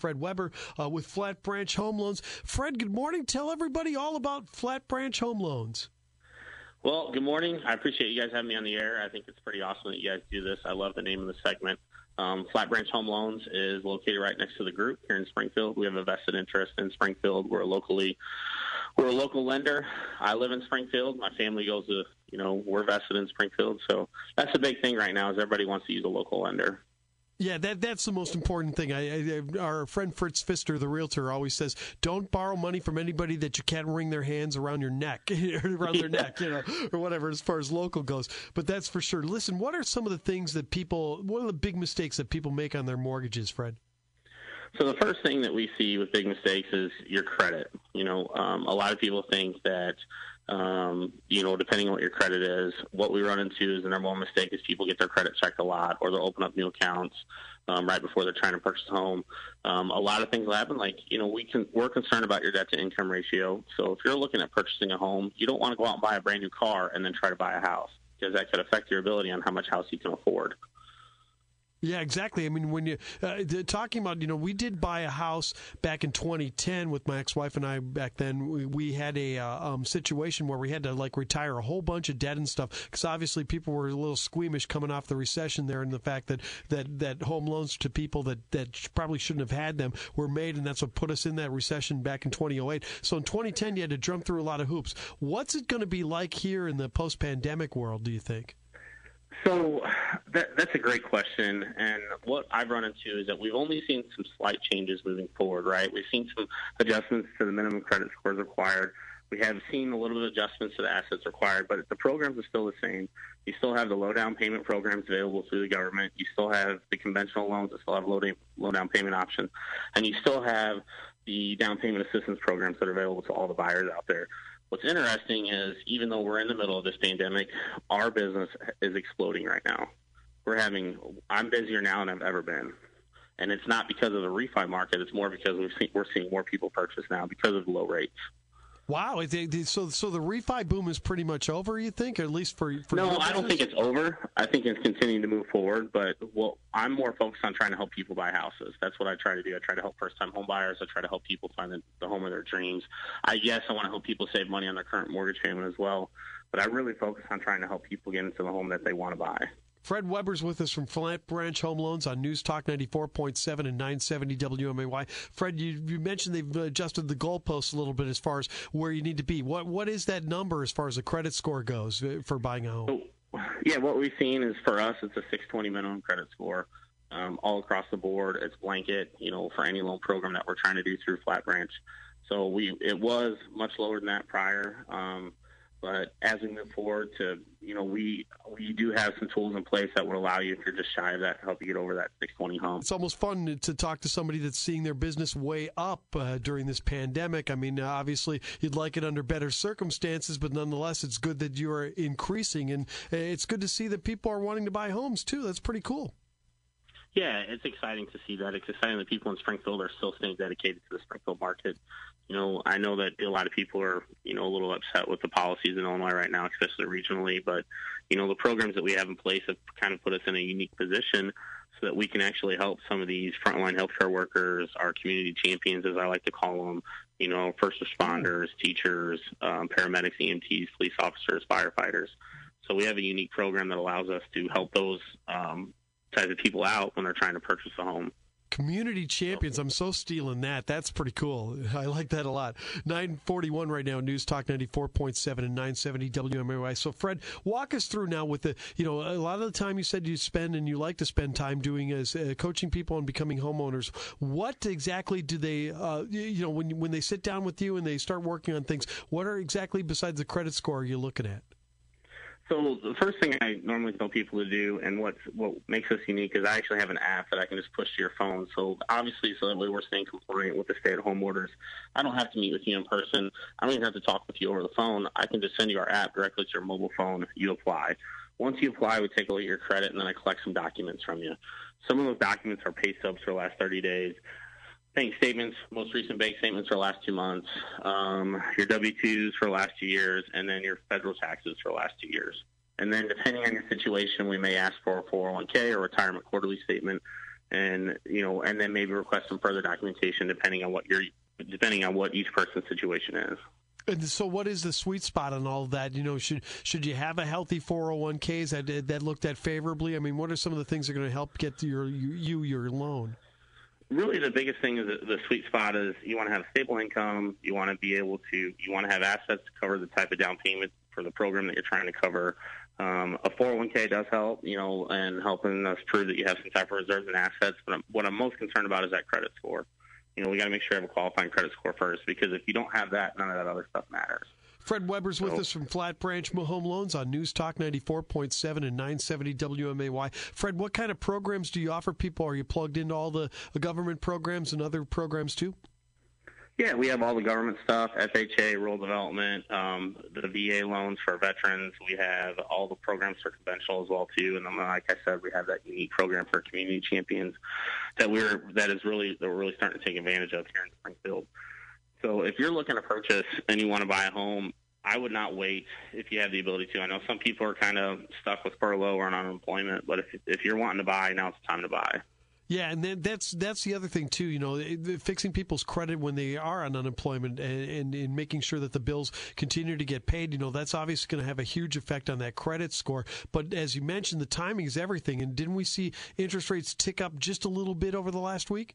Fred Weber uh, with Flat Branch Home Loans. Fred, good morning. Tell everybody all about Flat Branch Home Loans. Well, good morning. I appreciate you guys having me on the air. I think it's pretty awesome that you guys do this. I love the name of the segment. Um, Flat Branch Home Loans is located right next to the group here in Springfield. We have a vested interest in Springfield. We're locally, we're a local lender. I live in Springfield. My family goes to, you know, we're vested in Springfield. So that's the big thing right now is everybody wants to use a local lender. Yeah, that that's the most important thing. I, I, our friend Fritz Pfister, the realtor, always says, "Don't borrow money from anybody that you can't wring their hands around your neck, around their neck, you know, or whatever, as far as local goes." But that's for sure. Listen, what are some of the things that people? What are the big mistakes that people make on their mortgages, Fred? So the first thing that we see with big mistakes is your credit. You know, um, a lot of people think that um, you know, depending on what your credit is, what we run into is the number one mistake is people get their credit checked a lot, or they'll open up new accounts um, right before they're trying to purchase a home. Um, a lot of things will happen. Like you know, we can we're concerned about your debt to income ratio. So if you're looking at purchasing a home, you don't want to go out and buy a brand new car and then try to buy a house because that could affect your ability on how much house you can afford. Yeah, exactly. I mean, when you uh, talking about, you know, we did buy a house back in 2010 with my ex-wife and I. Back then, we, we had a uh, um, situation where we had to like retire a whole bunch of debt and stuff because obviously people were a little squeamish coming off the recession there, and the fact that that that home loans to people that that probably shouldn't have had them were made, and that's what put us in that recession back in 2008. So in 2010, you had to jump through a lot of hoops. What's it going to be like here in the post-pandemic world? Do you think? So that, that's a great question. And what I've run into is that we've only seen some slight changes moving forward, right? We've seen some adjustments to the minimum credit scores required. We have seen a little bit of adjustments to the assets required, but the programs are still the same. You still have the low down payment programs available through the government. You still have the conventional loans that still have low, low down payment option. And you still have the down payment assistance programs that are available to all the buyers out there. What's interesting is even though we're in the middle of this pandemic, our business is exploding right now. We're having I'm busier now than I've ever been. And it's not because of the refi market, it's more because we've seen, we're seeing more people purchase now because of low rates. Wow. So, so the refi boom is pretty much over. You think, at least for, for no, I don't think it's over. I think it's continuing to move forward. But well, I'm more focused on trying to help people buy houses. That's what I try to do. I try to help first-time home buyers. I try to help people find the, the home of their dreams. I guess I want to help people save money on their current mortgage payment as well. But I really focus on trying to help people get into the home that they want to buy. Fred Weber's with us from Flat Branch Home Loans on News Talk 94.7 and 970 WMAY. Fred, you, you mentioned they've adjusted the goalposts a little bit as far as where you need to be. What What is that number as far as the credit score goes uh, for buying a home? yeah, what we've seen is for us, it's a 620 minimum credit score. Um, all across the board, it's blanket, you know, for any loan program that we're trying to do through Flat Branch. So we it was much lower than that prior. Um, but as we move forward to, you know, we we do have some tools in place that would allow you, if you're just shy of that, to help you get over that 620 hump. It's almost fun to talk to somebody that's seeing their business way up uh, during this pandemic. I mean, uh, obviously, you'd like it under better circumstances, but nonetheless, it's good that you are increasing, and uh, it's good to see that people are wanting to buy homes too. That's pretty cool. Yeah, it's exciting to see that. It's exciting that people in Springfield are still staying dedicated to the Springfield market. You know, I know that a lot of people are, you know, a little upset with the policies in Illinois right now, especially regionally. But, you know, the programs that we have in place have kind of put us in a unique position so that we can actually help some of these frontline healthcare workers, our community champions, as I like to call them, you know, first responders, teachers, um, paramedics, EMTs, police officers, firefighters. So we have a unique program that allows us to help those um, types of people out when they're trying to purchase a home. Community champions. I'm so stealing that. That's pretty cool. I like that a lot. 941 right now, News Talk 94.7 and 970 WMAY. So, Fred, walk us through now with the, you know, a lot of the time you said you spend and you like to spend time doing is uh, coaching people and becoming homeowners. What exactly do they, uh, you know, when, when they sit down with you and they start working on things, what are exactly besides the credit score are you looking at? So the first thing I normally tell people to do, and what's what makes us unique, is I actually have an app that I can just push to your phone. So obviously, so that way we're staying compliant with the stay-at-home orders. I don't have to meet with you in person. I don't even have to talk with you over the phone. I can just send you our app directly to your mobile phone. You apply. Once you apply, we take a look at your credit, and then I collect some documents from you. Some of those documents are pay stubs for the last 30 days bank statements, most recent bank statements for the last two months, um, your W-2s for the last two years, and then your federal taxes for the last two years. And then depending on your situation, we may ask for a 401k or retirement quarterly statement. and you know, and then maybe request some further documentation depending on what your depending on what each person's situation is. And so, what is the sweet spot on all of that? You know, should should you have a healthy 401ks that that looked at favorably? I mean, what are some of the things that are going to help get your you your loan? Really, the biggest thing is the sweet spot is you want to have stable income. You want to be able to you want to have assets to cover the type of down payment for the program that you're trying to cover. Um, a 401k does help, you know, and helping us prove that you have some type of reserves and assets. But what I'm most concerned about is that credit score you know, we got to make sure you have a qualifying credit score first because if you don't have that, none of that other stuff matters. Fred Weber's with us from Flat Branch Home Loans on News Talk 94.7 and 970 WMAY. Fred, what kind of programs do you offer people? Are you plugged into all the, the government programs and other programs too? Yeah, we have all the government stuff, FHA, rural development, um, the VA loans for veterans. We have all the programs for conventional as well too. And then, like I said, we have that unique program for community champions that we're that is really that we're really starting to take advantage of here in Springfield. So if you're looking to purchase and you want to buy a home, I would not wait if you have the ability to. I know some people are kind of stuck with furlough or on unemployment, but if if you're wanting to buy, now's the time to buy. Yeah, and then that's that's the other thing too. You know, fixing people's credit when they are on unemployment and, and, and making sure that the bills continue to get paid. You know, that's obviously going to have a huge effect on that credit score. But as you mentioned, the timing is everything. And didn't we see interest rates tick up just a little bit over the last week?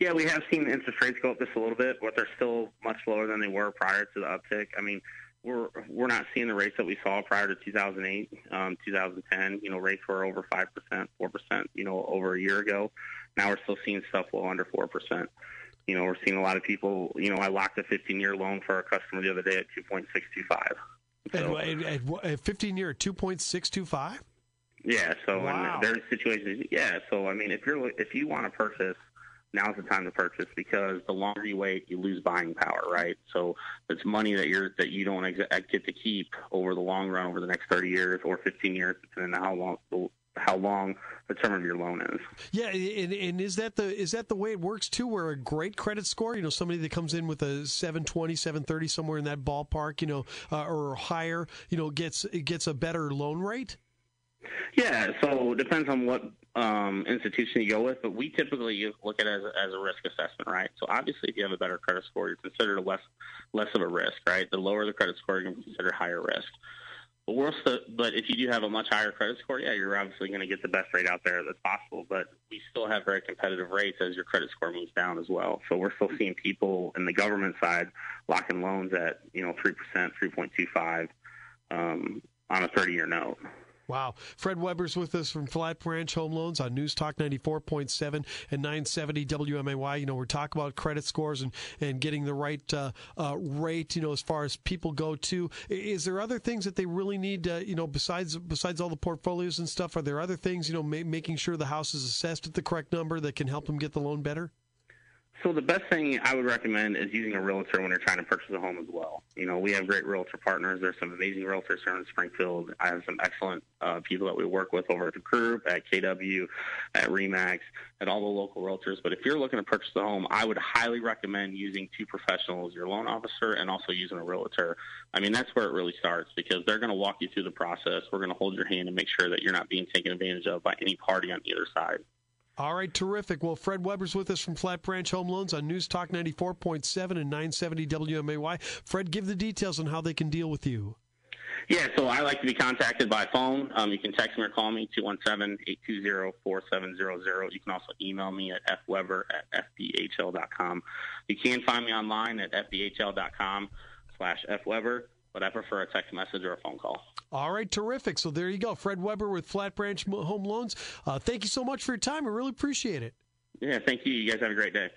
Yeah, we have seen interest rates go up just a little bit, but they're still much lower than they were prior to the uptick. I mean, we're we're not seeing the rates that we saw prior to 2008, um, 2010. You know, rates were over five percent, four percent. You know, over a year ago. Now we're still seeing stuff well under four percent. You know, we're seeing a lot of people. You know, I locked a 15-year loan for a customer the other day at 2.625. So, at, at, at 15 year, 2.625. Yeah. So wow. there's situations. Yeah. So I mean, if you're if you want to purchase now's the time to purchase because the longer you wait, you lose buying power, right? So it's money that you're that you don't ex- get to keep over the long run, over the next 30 years or 15 years, depending on how long how long the term of your loan is. Yeah, and, and, is that the is that the way it works too? Where a great credit score, you know, somebody that comes in with a 720, 730, somewhere in that ballpark, you know, uh, or higher, you know, gets gets a better loan rate. Yeah, so it depends on what um, institution you go with, but we typically look at it as a, as a risk assessment, right? So obviously, if you have a better credit score, you're considered a less less of a risk, right? The lower the credit score, you're considered higher risk. But we're still, but if you do have a much higher credit score, yeah, you're obviously going to get the best rate out there that's possible. But we still have very competitive rates as your credit score moves down as well. So we're still seeing people in the government side locking loans at you know three percent, three point two five um, on a thirty year note. Wow. Fred Weber's with us from Flat Branch Home Loans on News Talk 94.7 and 970 WMAY. You know, we're talking about credit scores and, and getting the right uh, uh, rate, you know, as far as people go to. Is there other things that they really need, uh, you know, besides besides all the portfolios and stuff? Are there other things, you know, ma- making sure the house is assessed at the correct number that can help them get the loan better? So the best thing I would recommend is using a realtor when you're trying to purchase a home as well. You know, we have great realtor partners. There's some amazing realtors here in Springfield. I have some excellent uh, people that we work with over at the group, at KW, at Remax, at all the local realtors. But if you're looking to purchase a home, I would highly recommend using two professionals, your loan officer and also using a realtor. I mean, that's where it really starts because they're going to walk you through the process. We're going to hold your hand and make sure that you're not being taken advantage of by any party on either side. All right, terrific. Well, Fred Weber's with us from Flat Branch Home Loans on News Talk 94.7 and 970 WMAY. Fred, give the details on how they can deal with you. Yeah, so I like to be contacted by phone. Um, you can text me or call me, 217-820-4700. You can also email me at fweber at fbhl.com. You can find me online at fbhl.com slash fweber but I prefer a text message or a phone call. All right, terrific. So there you go. Fred Weber with Flat Branch Home Loans. Uh, thank you so much for your time. I really appreciate it. Yeah, thank you. You guys have a great day.